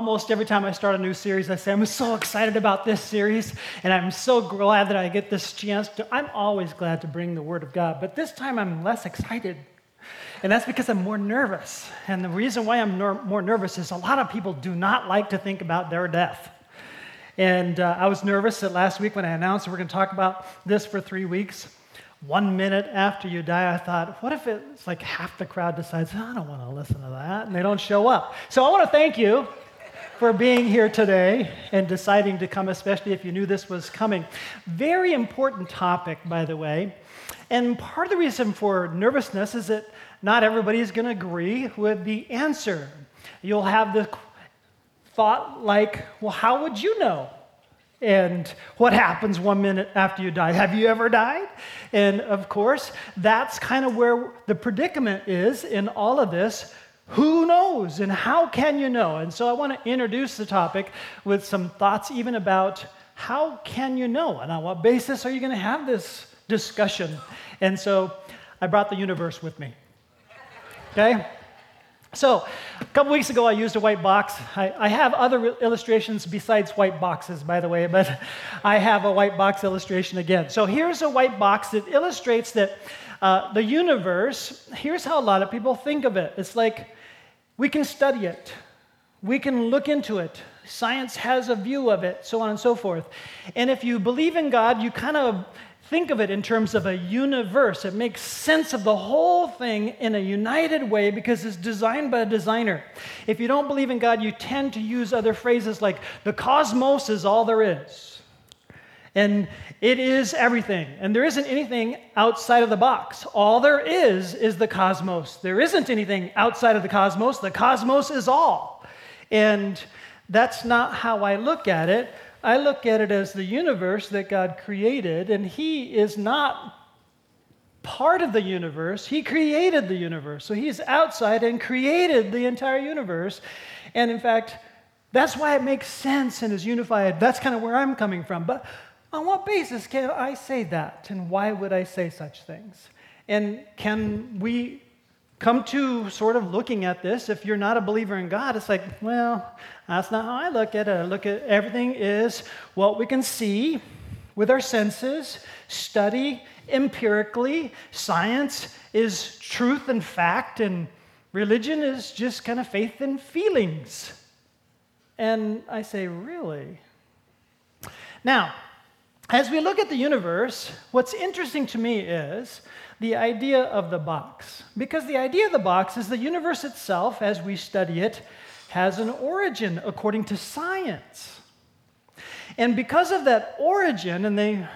almost every time I start a new series, I say, I'm so excited about this series, and I'm so glad that I get this chance to. I'm always glad to bring the Word of God, but this time I'm less excited. And that's because I'm more nervous. And the reason why I'm nor- more nervous is a lot of people do not like to think about their death. And uh, I was nervous that last week when I announced we're going to talk about this for three weeks. One minute after you die, I thought, what if it's like half the crowd decides, I don't want to listen to that, and they don't show up? So I want to thank you for being here today and deciding to come, especially if you knew this was coming. Very important topic, by the way. And part of the reason for nervousness is that not everybody is going to agree with the answer. You'll have the thought like, well, how would you know? And what happens one minute after you die? Have you ever died? And of course, that's kind of where the predicament is in all of this. Who knows and how can you know? And so I want to introduce the topic with some thoughts even about how can you know and on what basis are you going to have this discussion? And so I brought the universe with me. Okay? So, a couple weeks ago, I used a white box. I, I, have other illustrations besides white boxes, by the way, but I have a white box illustration again. So, here's a white box that illustrates that uh, the universe, here's how a lot of people think of it it's like we can study it, we can look into it. Science has a view of it, so on and so forth. And if you believe in God, you kind of think of it in terms of a universe. It makes sense of the whole thing in a united way because it's designed by a designer. If you don't believe in God, you tend to use other phrases like the cosmos is all there is. And it is everything. And there isn't anything outside of the box. All there is is the cosmos. There isn't anything outside of the cosmos. The cosmos is all. And that's not how I look at it. I look at it as the universe that God created, and He is not part of the universe. He created the universe. So He's outside and created the entire universe. And in fact, that's why it makes sense and is unified. That's kind of where I'm coming from. But on what basis can I say that? And why would I say such things? And can we come to sort of looking at this, if you're not a believer in God, it's like, well, that's not how I look at it. I look at everything is what we can see with our senses, study empirically. Science is truth and fact, and religion is just kind of faith and feelings. And I say, really? Now, as we look at the universe, what's interesting to me is the idea of the box. Because the idea of the box is the universe itself, as we study it, has an origin according to science. And because of that origin, and they,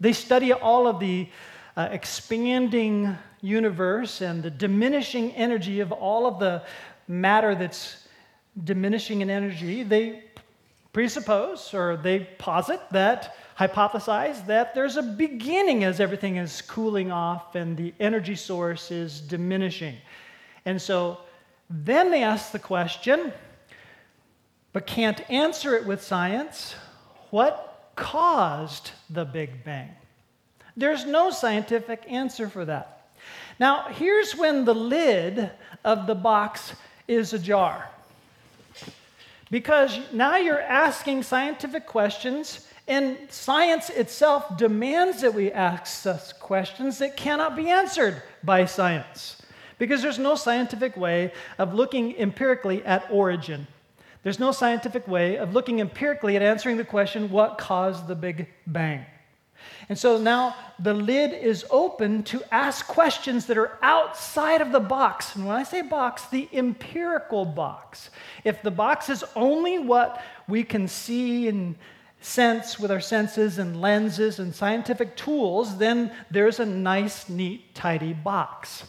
they study all of the uh, expanding universe and the diminishing energy of all of the matter that's diminishing in energy, they presuppose or they posit that hypothesize that there's a beginning as everything is cooling off and the energy source is diminishing. And so then they ask the question, but can't answer it with science what caused the Big Bang? There's no scientific answer for that. Now, here's when the lid of the box is ajar. Because now you're asking scientific questions and science itself demands that we ask such questions that cannot be answered by science. Because there's no scientific way of looking empirically at origin. There's no scientific way of looking empirically at answering the question, what caused the Big Bang? And so now the lid is open to ask questions that are outside of the box. And when I say box, the empirical box. If the box is only what we can see and sense with our senses and lenses and scientific tools, then there's a nice, neat, tidy box.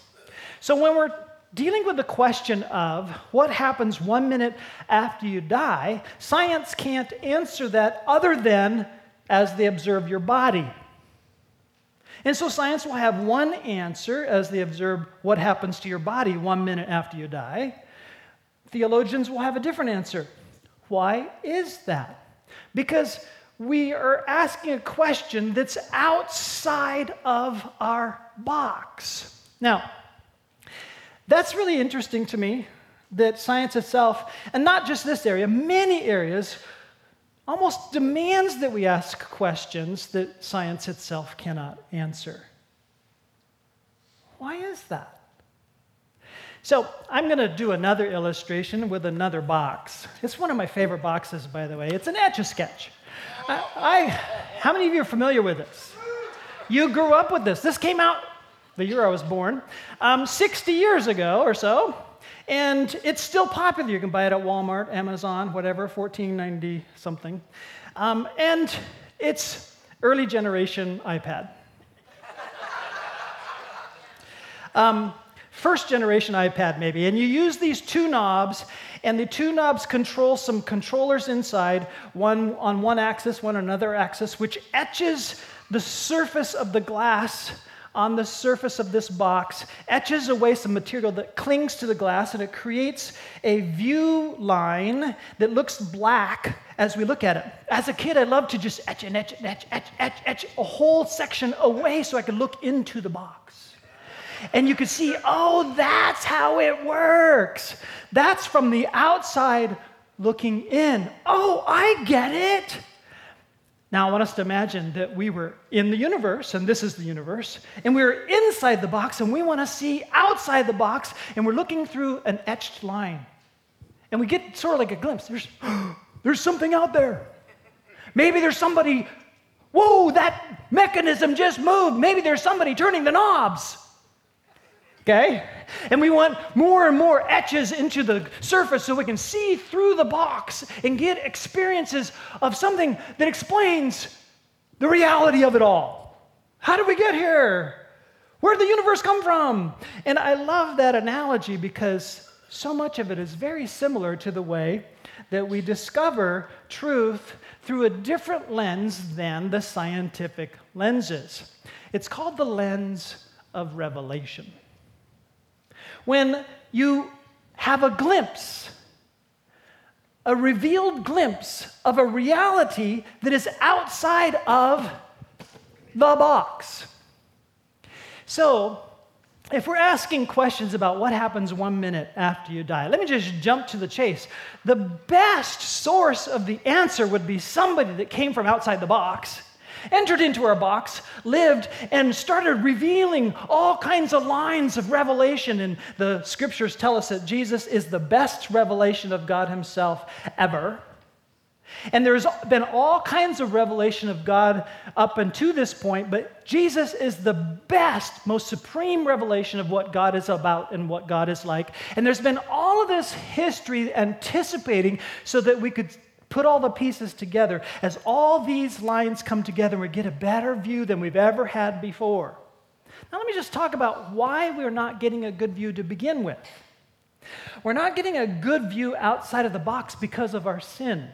So when we're dealing with the question of what happens one minute after you die, science can't answer that other than as they observe your body. And so science will have one answer as they observe what happens to your body one minute after you die. Theologians will have a different answer. Why is that? Because we are asking a question that's outside of our box. Now, that's really interesting to me that science itself, and not just this area, many areas, almost demands that we ask questions that science itself cannot answer. Why is that? So, I'm going to do another illustration with another box. It's one of my favorite boxes, by the way. It's an etch a sketch. I, I, how many of you are familiar with this? You grew up with this. This came out the year I was born, um, 60 years ago or so, and it's still popular. You can buy it at Walmart, Amazon, whatever, 14.90 something, um, and it's early generation iPad. Um, first generation iPad, maybe, and you use these two knobs, and the two knobs control some controllers inside, one on one axis, one on another axis, which etches the surface of the glass on the surface of this box, etches away some material that clings to the glass, and it creates a view line that looks black as we look at it. As a kid, I loved to just etch and etch and etch, etch, etch, etch a whole section away so I could look into the box. And you could see, oh, that's how it works. That's from the outside looking in. Oh, I get it. Now, I want us to imagine that we were in the universe, and this is the universe, and we are inside the box, and we want to see outside the box, and we're looking through an etched line. And we get sort of like a glimpse. There's, there's something out there. Maybe there's somebody, whoa, that mechanism just moved. Maybe there's somebody turning the knobs okay? And we want more and more etches into the surface so we can see through the box and get experiences of something that explains the reality of it all. How did we get here? Where did the universe come from? And I love that analogy because so much of it is very similar to the way that we discover truth through a different lens than the scientific lenses. It's called the lens of revelation when you have a glimpse, a revealed glimpse of a reality that is outside of the box. So, if we're asking questions about what happens one minute after you die, let me just jump to the chase. The best source of the answer would be somebody that came from outside the box entered into our box, lived, and started revealing all kinds of lines of revelation. And the scriptures tell us that Jesus is the best revelation of God Himself ever. And there's been all kinds of revelation of God up until this point, but Jesus is the best, most supreme revelation of what God is about and what God is like. And there's been all of this history anticipating so that we could put all the pieces together, as all these lines come together, we get a better view than we've ever had before. Now, let me just talk about why we're not getting a good view to begin with. We're not getting a good view outside of the box because of our sin.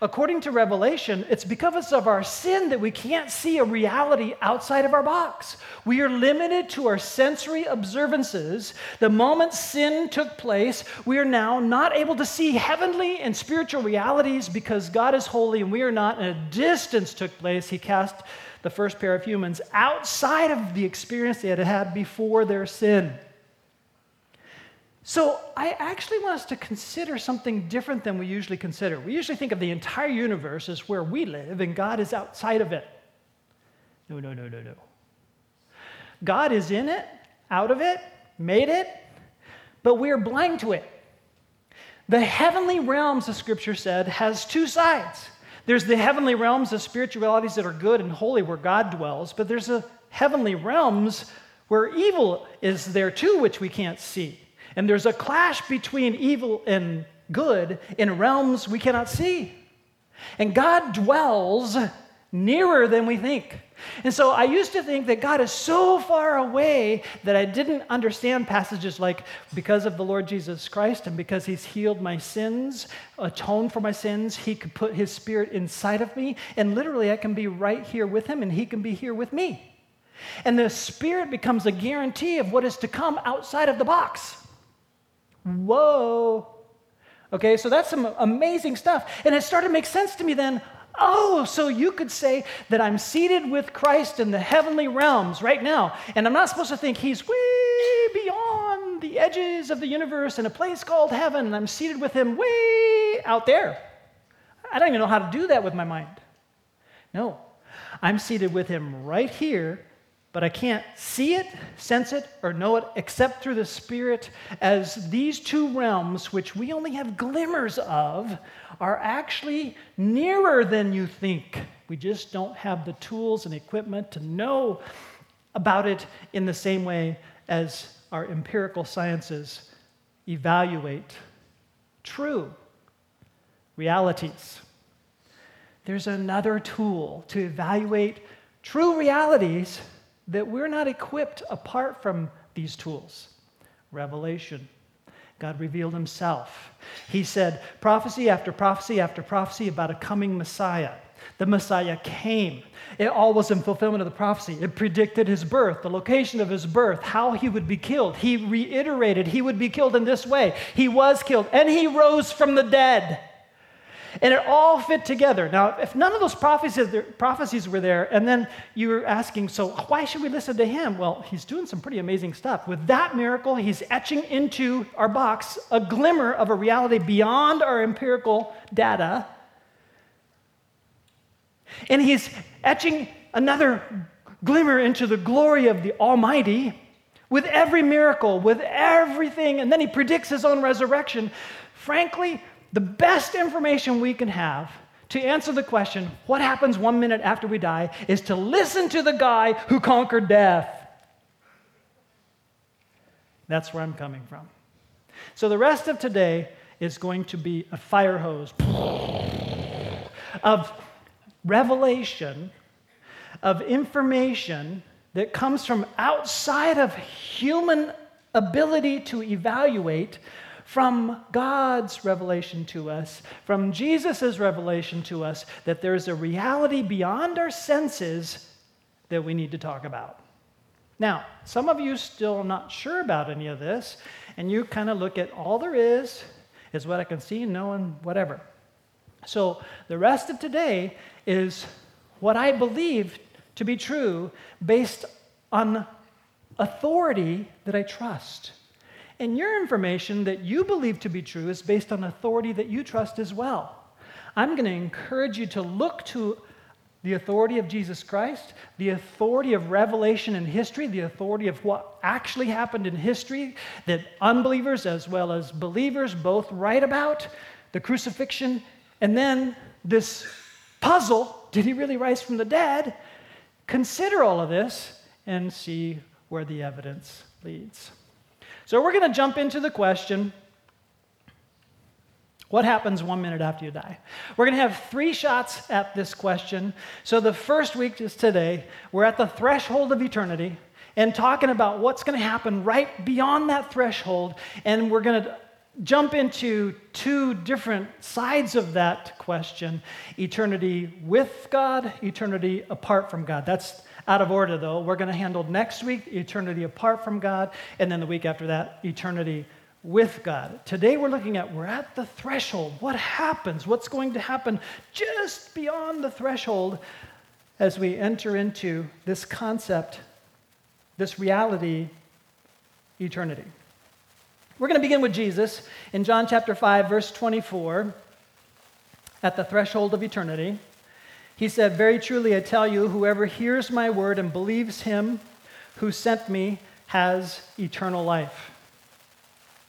According to Revelation, it's because of our sin that we can't see a reality outside of our box. We are limited to our sensory observances. The moment sin took place, we are now not able to see heavenly and spiritual realities because God is holy and we are not, and a distance took place. He cast the first pair of humans outside of the experience they had had before their sin. So, I actually want us to consider something different than we usually consider. We usually think of the entire universe as where we live and God is outside of it. No, no, no, no, no. God is in it, out of it, made it, but we are blind to it. The heavenly realms, the scripture said, has two sides. There's the heavenly realms of spiritualities that are good and holy where God dwells, but there's the heavenly realms where evil is there too, which we can't see. And there's a clash between evil and good in realms we cannot see. And God dwells nearer than we think. And so I used to think that God is so far away that I didn't understand passages like, because of the Lord Jesus Christ and because he's healed my sins, atoned for my sins, he could put his spirit inside of me. And literally, I can be right here with him and he can be here with me. And the spirit becomes a guarantee of what is to come outside of the box. Whoa. Okay, so that's some amazing stuff. And it started to make sense to me then. Oh, so you could say that I'm seated with Christ in the heavenly realms right now. And I'm not supposed to think he's way beyond the edges of the universe in a place called heaven, and I'm seated with him way out there. I don't even know how to do that with my mind. No, I'm seated with him right here, but I can't see it, sense it, or know it except through the Spirit, as these two realms, which we only have glimmers of, are actually nearer than you think. We just don't have the tools and equipment to know about it in the same way as our empirical sciences evaluate true realities. There's another tool to evaluate true realities that we're not equipped apart from these tools revelation. God revealed himself. He said prophecy after prophecy after prophecy about a coming Messiah. The Messiah came. It all was in fulfillment of the prophecy. It predicted his birth, the location of his birth, how he would be killed. He reiterated he would be killed in this way. He was killed, and he rose from the dead. And it all fit together. Now, if none of those prophecies, prophecies were there, and then you were asking, so why should we listen to him? Well, he's doing some pretty amazing stuff. With that miracle, he's etching into our box a glimmer of a reality beyond our empirical data. And he's etching another glimmer into the glory of the Almighty with every miracle, with everything. And then he predicts his own resurrection. Frankly, the best information we can have to answer the question, what happens one minute after we die, is to listen to the guy who conquered death. That's where I'm coming from. So the rest of today is going to be a fire hose of revelation, of information that comes from outside of human ability to evaluate from God's revelation to us, from Jesus' revelation to us, that there's a reality beyond our senses that we need to talk about. Now, some of you still not sure about any of this, and you kind of look at all there is is what I can see, know, and whatever. So the rest of today is what I believe to be true based on authority that I trust. And your information that you believe to be true is based on authority that you trust as well. I'm going to encourage you to look to the authority of Jesus Christ, the authority of revelation in history, the authority of what actually happened in history that unbelievers as well as believers both write about, the crucifixion, and then this puzzle did he really rise from the dead? Consider all of this and see where the evidence leads. So we're going to jump into the question what happens one minute after you die? We're going to have three shots at this question. So the first week is today. We're at the threshold of eternity and talking about what's going to happen right beyond that threshold. And we're going to jump into two different sides of that question eternity with God, eternity apart from God. That's out of order, though. We're going to handle next week eternity apart from God, and then the week after that, eternity with God. Today we're looking at we're at the threshold. What happens? What's going to happen just beyond the threshold as we enter into this concept, this reality, eternity? We're going to begin with Jesus in John chapter 5, verse 24, at the threshold of eternity. He said, Very truly I tell you, whoever hears my word and believes him who sent me has eternal life.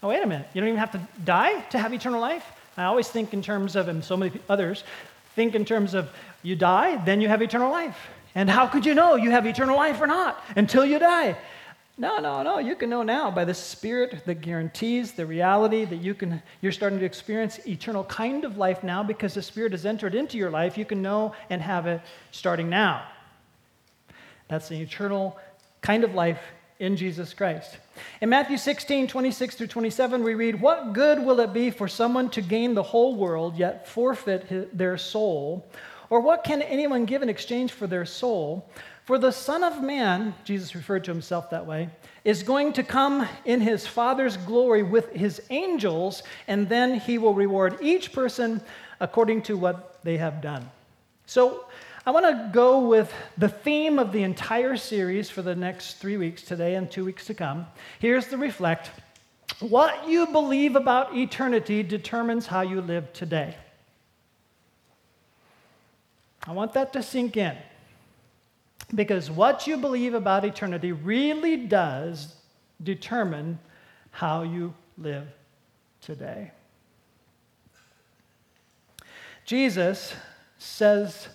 Oh, wait a minute. You don't even have to die to have eternal life? I always think in terms of, and so many others think in terms of you die, then you have eternal life. And how could you know you have eternal life or not until you die? No, no, no. You can know now by the Spirit that guarantees the reality that you can, you're starting to experience eternal kind of life now because the Spirit has entered into your life. You can know and have it starting now. That's the eternal kind of life in Jesus Christ. In Matthew 16, 26 through 27, we read, What good will it be for someone to gain the whole world yet forfeit their soul? Or what can anyone give in exchange for their soul? For the Son of Man, Jesus referred to himself that way, is going to come in his Father's glory with his angels, and then he will reward each person according to what they have done. So I want to go with the theme of the entire series for the next three weeks, today and two weeks to come. Here's the reflect What you believe about eternity determines how you live today. I want that to sink in. Because what you believe about eternity really does determine how you live today. Jesus says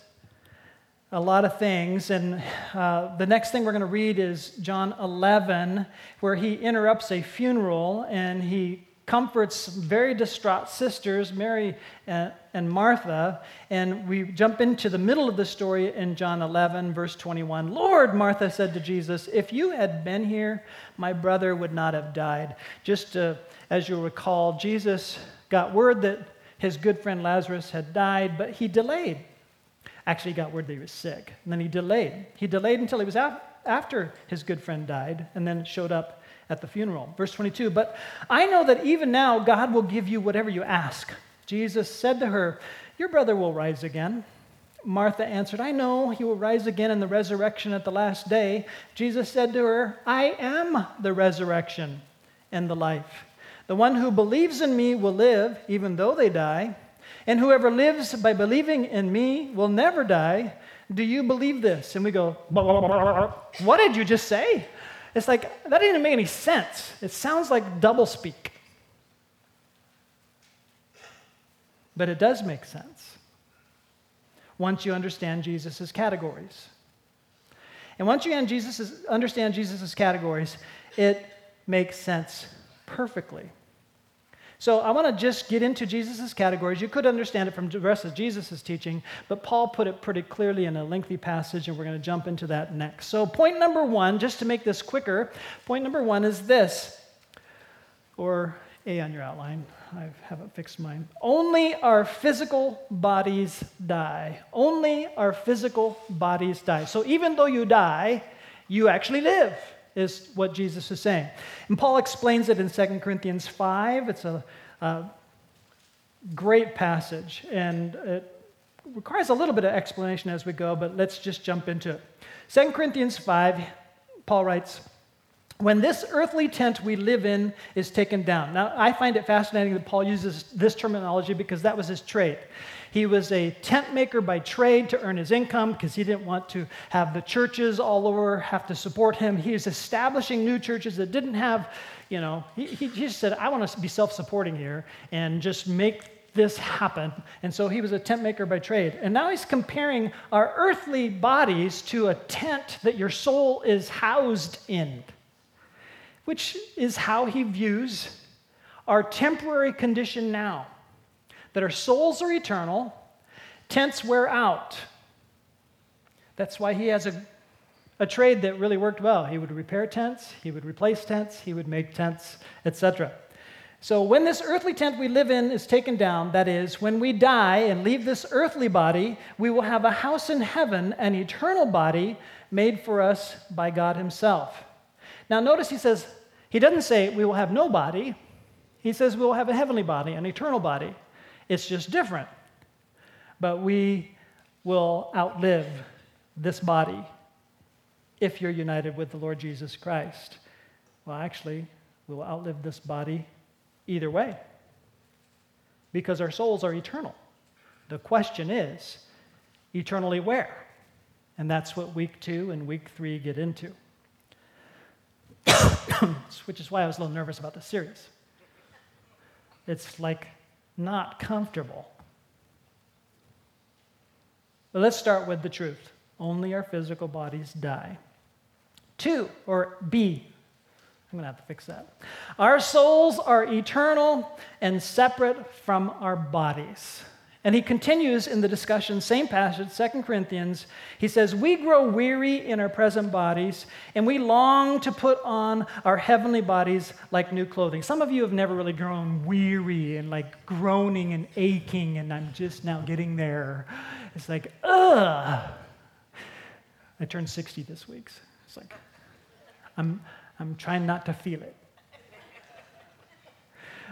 a lot of things, and uh, the next thing we're going to read is John 11, where he interrupts a funeral and he comforts very distraught sisters, Mary and Martha. And we jump into the middle of the story in John 11, verse 21. Lord, Martha said to Jesus, if you had been here, my brother would not have died. Just uh, as you'll recall, Jesus got word that his good friend Lazarus had died, but he delayed. Actually, he got word that he was sick, and then he delayed. He delayed until he was after his good friend died, and then showed up at the funeral. Verse 22 But I know that even now God will give you whatever you ask. Jesus said to her, Your brother will rise again. Martha answered, I know he will rise again in the resurrection at the last day. Jesus said to her, I am the resurrection and the life. The one who believes in me will live even though they die, and whoever lives by believing in me will never die. Do you believe this? And we go, What did you just say? It's like, that didn't make any sense. It sounds like doublespeak. But it does make sense once you understand Jesus' categories. And once you understand Jesus' categories, it makes sense perfectly. So I want to just get into Jesus' categories. You could understand it from the rest of Jesus' teaching, but Paul put it pretty clearly in a lengthy passage, and we're going to jump into that next. So, point number one, just to make this quicker, point number one is this, or A on your outline. I haven't fixed mine. Only our physical bodies die. Only our physical bodies die. So, even though you die, you actually live is what Jesus is saying. And Paul explains it in 2 Corinthians 5. It's a, a great passage, and it requires a little bit of explanation as we go, but let's just jump into it. 2 Corinthians 5, Paul writes, when this earthly tent we live in is taken down. Now, I find it fascinating that Paul uses this terminology because that was his trade. He was a tent maker by trade to earn his income because he didn't want to have the churches all over have to support him. He was establishing new churches that didn't have, you know, he, he just said, I want to be self supporting here and just make this happen. And so he was a tent maker by trade. And now he's comparing our earthly bodies to a tent that your soul is housed in, which is how he views our temporary condition now that our souls are eternal, tents wear out. That's why he has a, a trade that really worked well. He would repair tents, he would replace tents, he would make tents, etc. So, when this earthly tent we live in is taken down, that is, when we die and leave this earthly body, we will have a house in heaven, an eternal body made for us by God Himself. Now, notice he says, he doesn't say we will have no body. He says we will have a heavenly body, an eternal body. It's just different. But we will outlive this body if you're united with the Lord Jesus Christ. Well, actually, we will outlive this body either way because our souls are eternal. The question is, eternally where? And that's what week two and week three get into. Which is why I was a little nervous about the series. It's like not comfortable. But let's start with the truth. Only our physical bodies die. Two, or B, I'm going to have to fix that. Our souls are eternal and separate from our bodies. And he continues in the discussion, same passage, 2 Corinthians. He says, We grow weary in our present bodies, and we long to put on our heavenly bodies like new clothing. Some of you have never really grown weary and like groaning and aching, and I'm just now getting there. It's like, ugh. I turned 60 this week. So it's like, I'm, I'm trying not to feel it.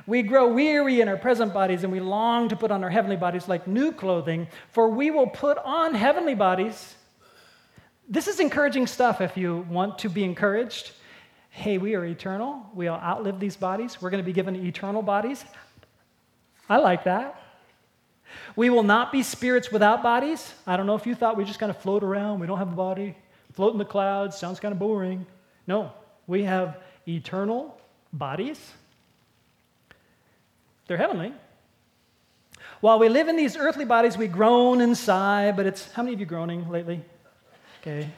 We grow weary in our present bodies and we long to put on our heavenly bodies like new clothing, for we will put on heavenly bodies. This is encouraging stuff if you want to be encouraged. hey, we are eternal. We'll outlive these bodies. We're going to be given eternal bodies. I like that. We will not be spirits without bodies. I don't know if you thought we just kind of float around, we don't have a body, float in the clouds, sounds kind of boring. No, we have eternal bodies. They're heavenly. While we live in these earthly bodies, we groan and sigh, but it's how many of you groaning lately? Okay.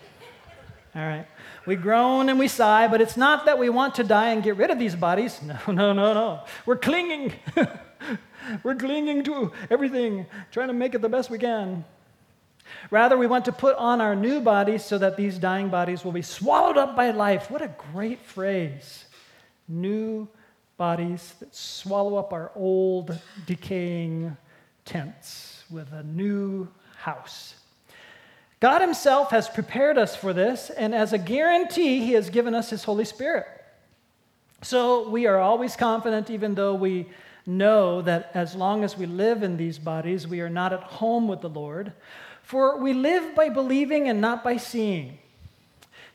All right. We groan and we sigh, but it's not that we want to die and get rid of these bodies. No, no, no, no. We're clinging. We're clinging to everything, trying to make it the best we can. Rather, we want to put on our new bodies so that these dying bodies will be swallowed up by life. What a great phrase. New bodies that swallow up our old, decaying tents with a new house. God Himself has prepared us for this, and as a guarantee, He has given us His Holy Spirit. So we are always confident, even though we know that as long as we live in these bodies, we are not at home with the Lord. For we live by believing and not by seeing.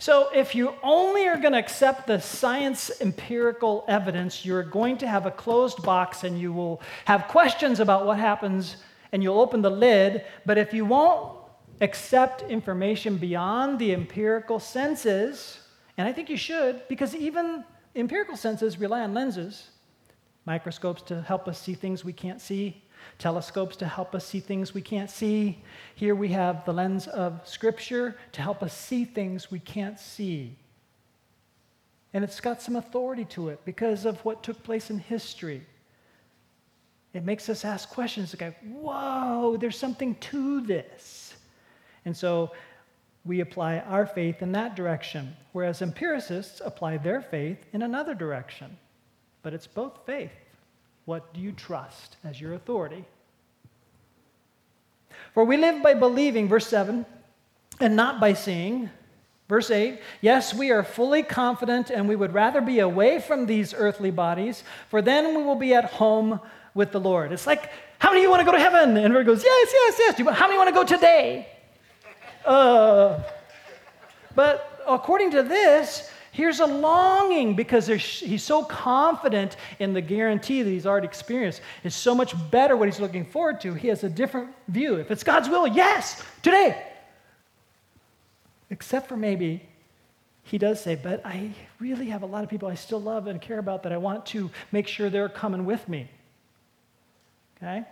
So, if you only are going to accept the science empirical evidence, you're going to have a closed box and you will have questions about what happens and you'll open the lid. But if you won't accept information beyond the empirical senses, and I think you should, because even empirical senses rely on lenses, microscopes to help us see things we can't see, telescopes to help us see things we can't see. Here we have the lens of Scripture to help us see things we can't see. And it's got some authority to it because of what took place in history. It makes us ask questions like, whoa, there's something to this. And so we apply our faith in that direction, whereas empiricists apply their faith in another direction. But it's both faith. What do you trust as your authority? For we live by believing, verse 7, and not by seeing. Verse 8, yes, we are fully confident and we would rather be away from these earthly bodies, for then we will be at home with the Lord. It's like, how many of you want to go to heaven? And everybody goes, yes, yes, yes. How many want to go today? Uh, but according to this, Here's a longing because he's so confident in the guarantee that he's already experienced. It's so much better what he's looking forward to. He has a different view. If it's God's will, yes, today. Except for maybe he does say, but I really have a lot of people I still love and care about that I want to make sure they're coming with me. Okay?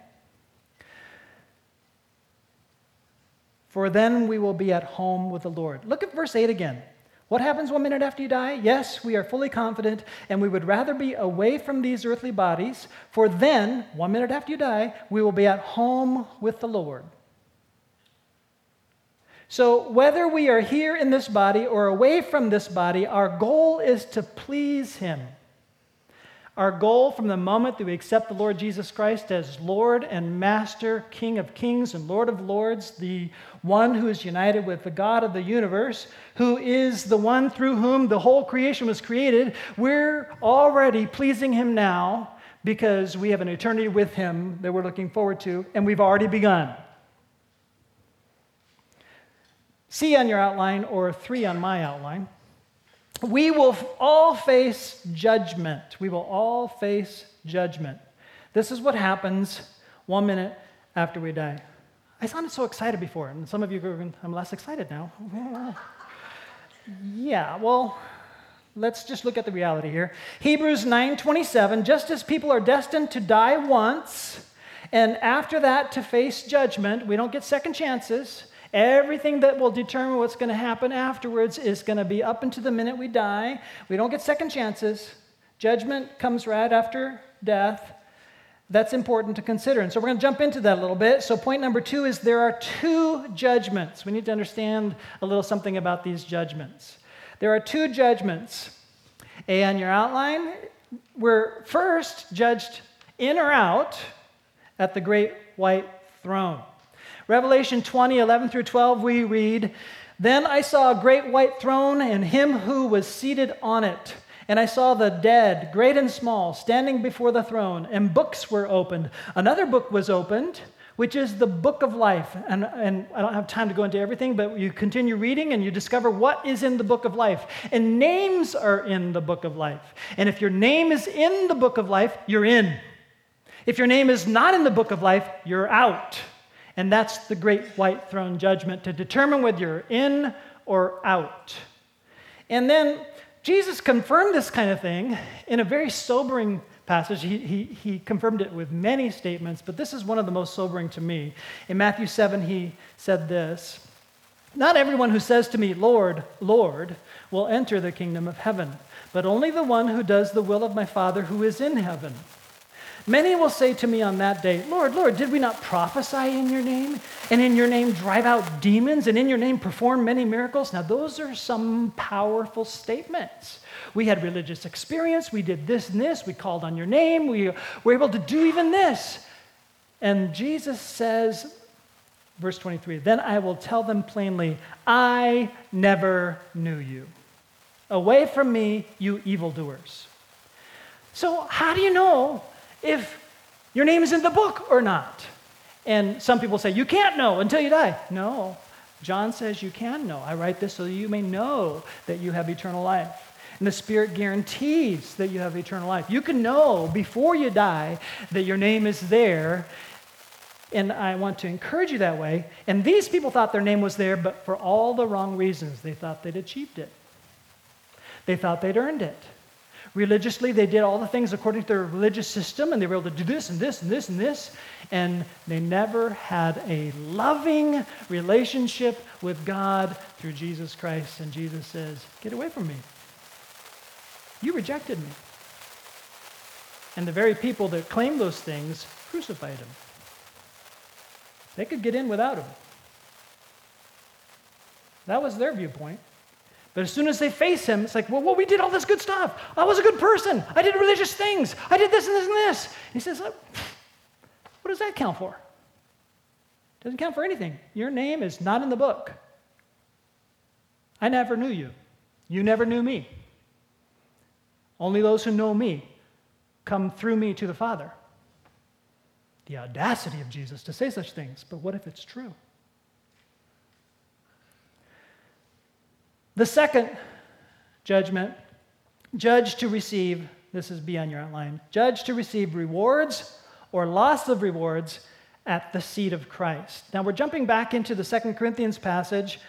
For then we will be at home with the Lord. Look at verse 8 again. What happens one minute after you die? Yes, we are fully confident, and we would rather be away from these earthly bodies, for then, one minute after you die, we will be at home with the Lord. So, whether we are here in this body or away from this body, our goal is to please Him. Our goal from the moment that we accept the Lord Jesus Christ as Lord and Master, King of kings and Lord of lords, the one who is united with the God of the universe, who is the one through whom the whole creation was created, we're already pleasing Him now because we have an eternity with Him that we're looking forward to, and we've already begun. See on your outline, or three on my outline we will all face judgment. We will all face judgment. This is what happens one minute after we die. I sounded so excited before, and some of you are I'm less excited now. yeah, well, let's just look at the reality here. Hebrews 9:27, just as people are destined to die once, and after that to face judgment, we don't get second chances. Everything that will determine what's going to happen afterwards is going to be up until the minute we die. We don't get second chances. Judgment comes right after death. That's important to consider. And so we're going to jump into that a little bit. So, point number two is there are two judgments. We need to understand a little something about these judgments. There are two judgments. And your outline, we're first judged in or out at the great white throne. Revelation 20, 11 through 12, we read, Then I saw a great white throne and him who was seated on it. And I saw the dead, great and small, standing before the throne, and books were opened. Another book was opened, which is the book of life. And, and I don't have time to go into everything, but you continue reading and you discover what is in the book of life. And names are in the book of life. And if your name is in the book of life, you're in. If your name is not in the book of life, you're out. And that's the great white throne judgment to determine whether you're in or out. And then Jesus confirmed this kind of thing in a very sobering passage. He, he, he confirmed it with many statements, but this is one of the most sobering to me. In Matthew 7, he said this Not everyone who says to me, Lord, Lord, will enter the kingdom of heaven, but only the one who does the will of my Father who is in heaven. Many will say to me on that day, Lord, Lord, did we not prophesy in your name? And in your name drive out demons? And in your name perform many miracles? Now, those are some powerful statements. We had religious experience. We did this and this. We called on your name. We were able to do even this. And Jesus says, verse 23, then I will tell them plainly, I never knew you. Away from me, you evildoers. So, how do you know if your name is in the book or not. And some people say, you can't know until you die. No, John says you can know. I write this so that you may know that you have eternal life. And the Spirit guarantees that you have eternal life. You can know before you die that your name is there. And I want to encourage you that way. And these people thought their name was there, but for all the wrong reasons. They thought they'd achieved it, they thought they'd earned it religiously. They did all the things according to their religious system, and they were able to do this and this and this and this. And they never had a loving relationship with God through Jesus Christ. And Jesus says, Get away from me. You rejected me. And the very people that claimed those things crucified him. They could get in without him. That was their viewpoint. But as soon as they face him, it's like, well, well, we did all this good stuff. I was a good person. I did religious things. I did this and this and this. He says, what does that count for? Doesn't count for anything. Your name is not in the book. I never knew you. You never knew me. Only those who know me come through me to the Father. The audacity of Jesus to say such things, but what if it's true? The second judgment, judge to receive, this is beyond your outline, judge to receive rewards or loss of rewards at the seat of Christ. Now we're jumping back into the Second Corinthians passage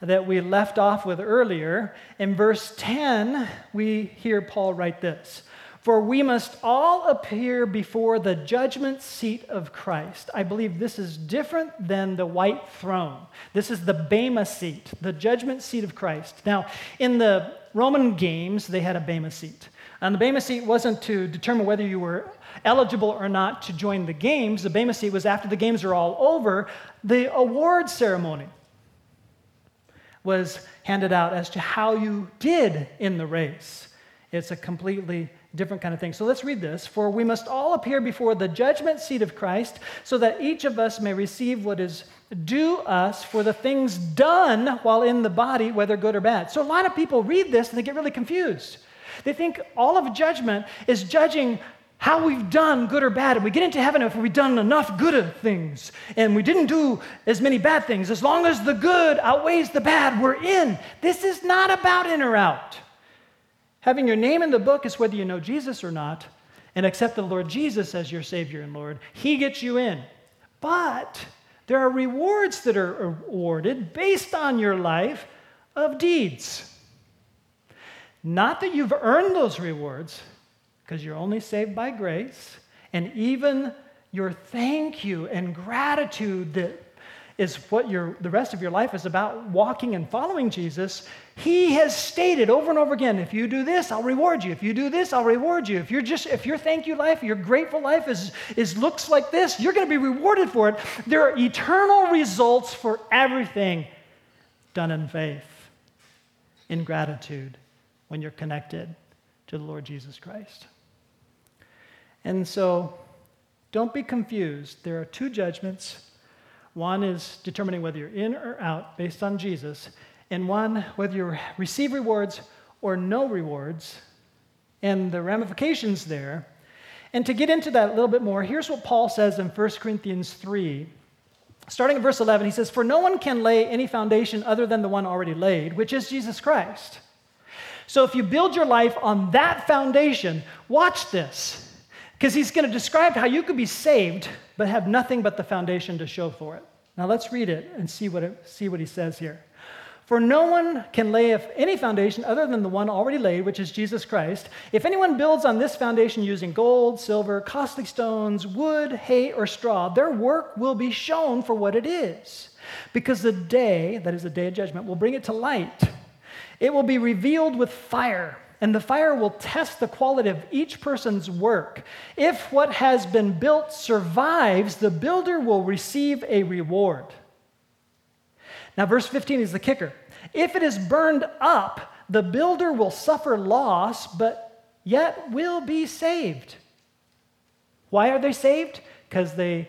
that we left off with earlier. In verse 10, we hear Paul write this for we must all appear before the judgment seat of Christ. I believe this is different than the white throne. This is the Bema seat, the judgment seat of Christ. Now, in the Roman games, they had a Bema seat. And the Bema seat wasn't to determine whether you were eligible or not to join the games. The Bema seat was after the games are all over, the award ceremony was handed out as to how you did in the race. It's a completely different kind of thing. So let's read this. For we must all appear before the judgment seat of Christ, so that each of us may receive what is due us for the things done while in the body, whether good or bad. So a lot of people read this and they get really confused. They think all of judgment is judging how we've done good or bad. And we get into heaven if we've done enough good things and we didn't do as many bad things. As long as the good outweighs the bad, we're in. This is not about in or out. Having your name in the book is whether you know Jesus or not and accept the Lord Jesus as your Savior and Lord. He gets you in. But there are rewards that are awarded based on your life of deeds. Not that you've earned those rewards, because you're only saved by grace, and even your thank you and gratitude that is what your, the rest of your life is about walking and following Jesus, he has stated over and over again, if you do this, I'll reward you. If you do this, I'll reward you. If you're just, if your thank you life, your grateful life is, is looks like this, you're going to be rewarded for it. There are eternal results for everything done in faith, in gratitude, when you're connected to the Lord Jesus Christ. And so, don't be confused. There are two judgments one is determining whether you're in or out based on Jesus, and one, whether you receive rewards or no rewards, and the ramifications there. And to get into that a little bit more, here's what Paul says in 1 Corinthians 3. Starting at verse 11, he says, For no one can lay any foundation other than the one already laid, which is Jesus Christ. So if you build your life on that foundation, watch this, because he's going to describe how you could be saved but have nothing but the foundation to show for it. Now let's read it and see what, it, see what he says here. For no one can lay any foundation other than the one already laid, which is Jesus Christ. If anyone builds on this foundation using gold, silver, costly stones, wood, hay, or straw, their work will be shown for what it is. Because the day, that is the day of judgment, will bring it to light. It will be revealed with fire, and the fire will test the quality of each person's work. If what has been built survives, the builder will receive a reward. Now, verse 15 is the kicker. If it is burned up, the builder will suffer loss, but yet will be saved. Why are they saved? Because they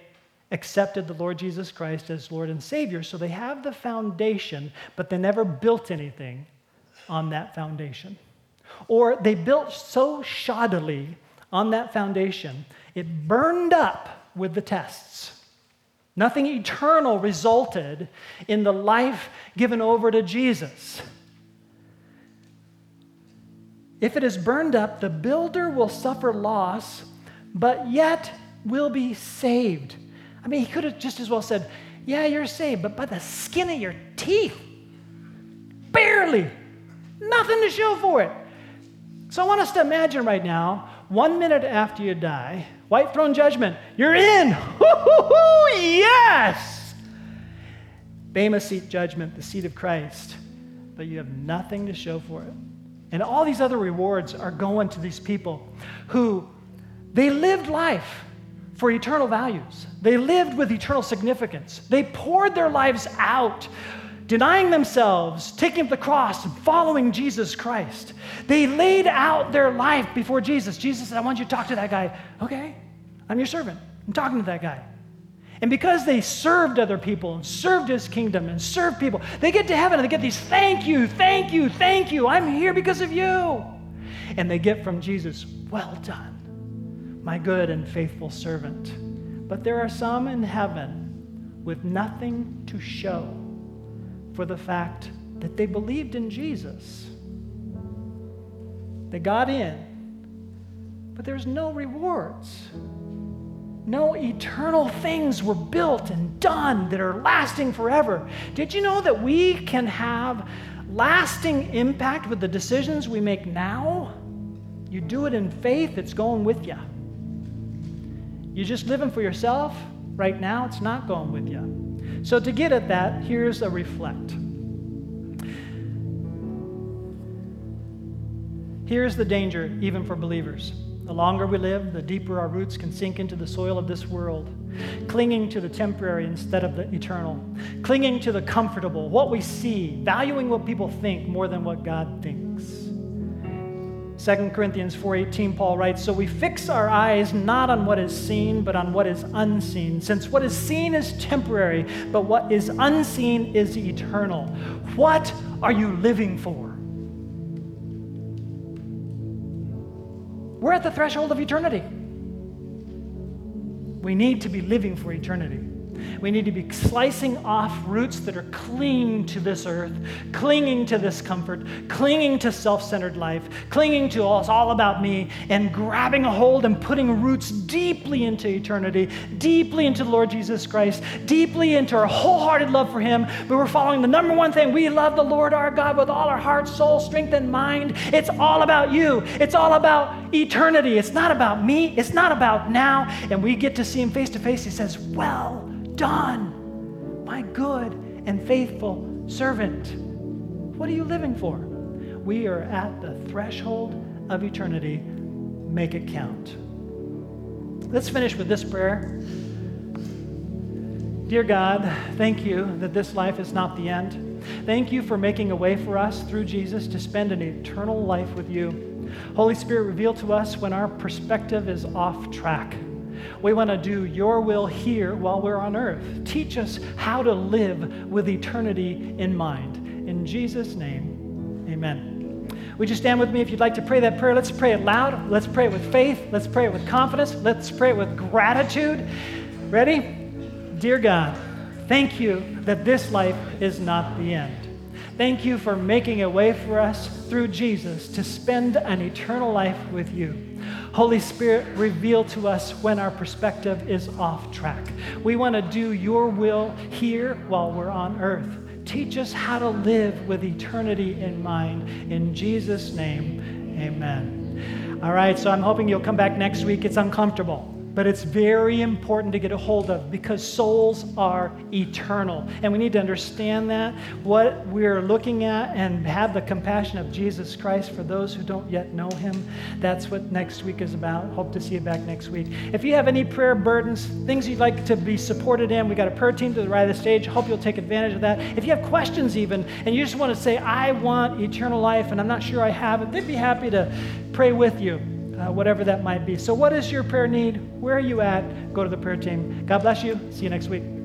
accepted the Lord Jesus Christ as Lord and Savior. So they have the foundation, but they never built anything on that foundation. Or they built so shoddily on that foundation, it burned up with the tests. Nothing eternal resulted in the life given over to Jesus. If it is burned up, the builder will suffer loss, but yet will be saved. I mean, he could have just as well said, Yeah, you're saved, but by the skin of your teeth. Barely. Nothing to show for it. So I want us to imagine right now, one minute after you die, White throne judgment. You're in. yes. Bema seat judgment, the seat of Christ. But you have nothing to show for it. And all these other rewards are going to these people who they lived life for eternal values. They lived with eternal significance. They poured their lives out denying themselves, taking up the cross, and following Jesus Christ. They laid out their life before Jesus. Jesus said, I want you to talk to that guy. Okay, I'm your servant. I'm talking to that guy. And because they served other people and served his kingdom and served people, they get to heaven and they get these thank you, thank you, thank you. I'm here because of you. And they get from Jesus, well done, my good and faithful servant. But there are some in heaven with nothing to show for the fact that they believed in Jesus. They got in, but there's no rewards. No eternal things were built and done that are lasting forever. Did you know that we can have lasting impact with the decisions we make now? You do it in faith, it's going with you. You're just living for yourself right now, it's not going with you. So, to get at that, here's a reflect. Here's the danger, even for believers. The longer we live, the deeper our roots can sink into the soil of this world, clinging to the temporary instead of the eternal, clinging to the comfortable, what we see, valuing what people think more than what God thinks. 2 Corinthians 4:18 Paul writes, "So we fix our eyes not on what is seen, but on what is unseen, since what is seen is temporary, but what is unseen is eternal." What are you living for? We're at the threshold of eternity. We need to be living for eternity. We need to be slicing off roots that are clinging to this earth, clinging to this comfort, clinging to self centered life, clinging to oh, it's all about me, and grabbing a hold and putting roots deeply into eternity, deeply into the Lord Jesus Christ, deeply into our wholehearted love for Him. But we're following the number one thing we love the Lord our God with all our heart, soul, strength, and mind. It's all about you, it's all about eternity. It's not about me, it's not about now. And we get to see Him face to face. He says, Well, done, my good and faithful servant. What are you living for? We are at the threshold of eternity. Make it count. Let's finish with this prayer. Dear God, thank you that this life is not the end. Thank you for making a way for us through Jesus to spend an eternal life with you. Holy Spirit, reveal to us when our perspective is off track. We want to do your will here while we're on earth. Teach us how to live with eternity in mind. In Jesus' name, amen. Would you stand with me if you'd like to pray that prayer? Let's pray it loud. Let's pray it with faith. Let's pray it with confidence. Let's pray it with gratitude. Ready? Dear God, thank you that this life is not the end. Thank you for making a way for us through Jesus to spend an eternal life with you. Holy Spirit, reveal to us when our perspective is off track. We want to do your will here while we're on earth. Teach us how to live with eternity in mind. In Jesus' name, amen. All right, so I'm hoping you'll come back next week. It's uncomfortable but it's very important to get a hold of because souls are eternal. And we need to understand that, what we're looking at, and have the compassion of Jesus Christ for those who don't yet know him. That's what next week is about. Hope to see you back next week. If you have any prayer burdens, things you'd like to be supported in, we got a prayer team to the right of the stage. Hope you'll take advantage of that. If you have questions, even, and you just want to say, I want eternal life, and I'm not sure I have it, they'd be happy to pray with you uh, whatever that might be. So, what is your prayer need? Where are you at? Go to the prayer team. God bless you. See you next week.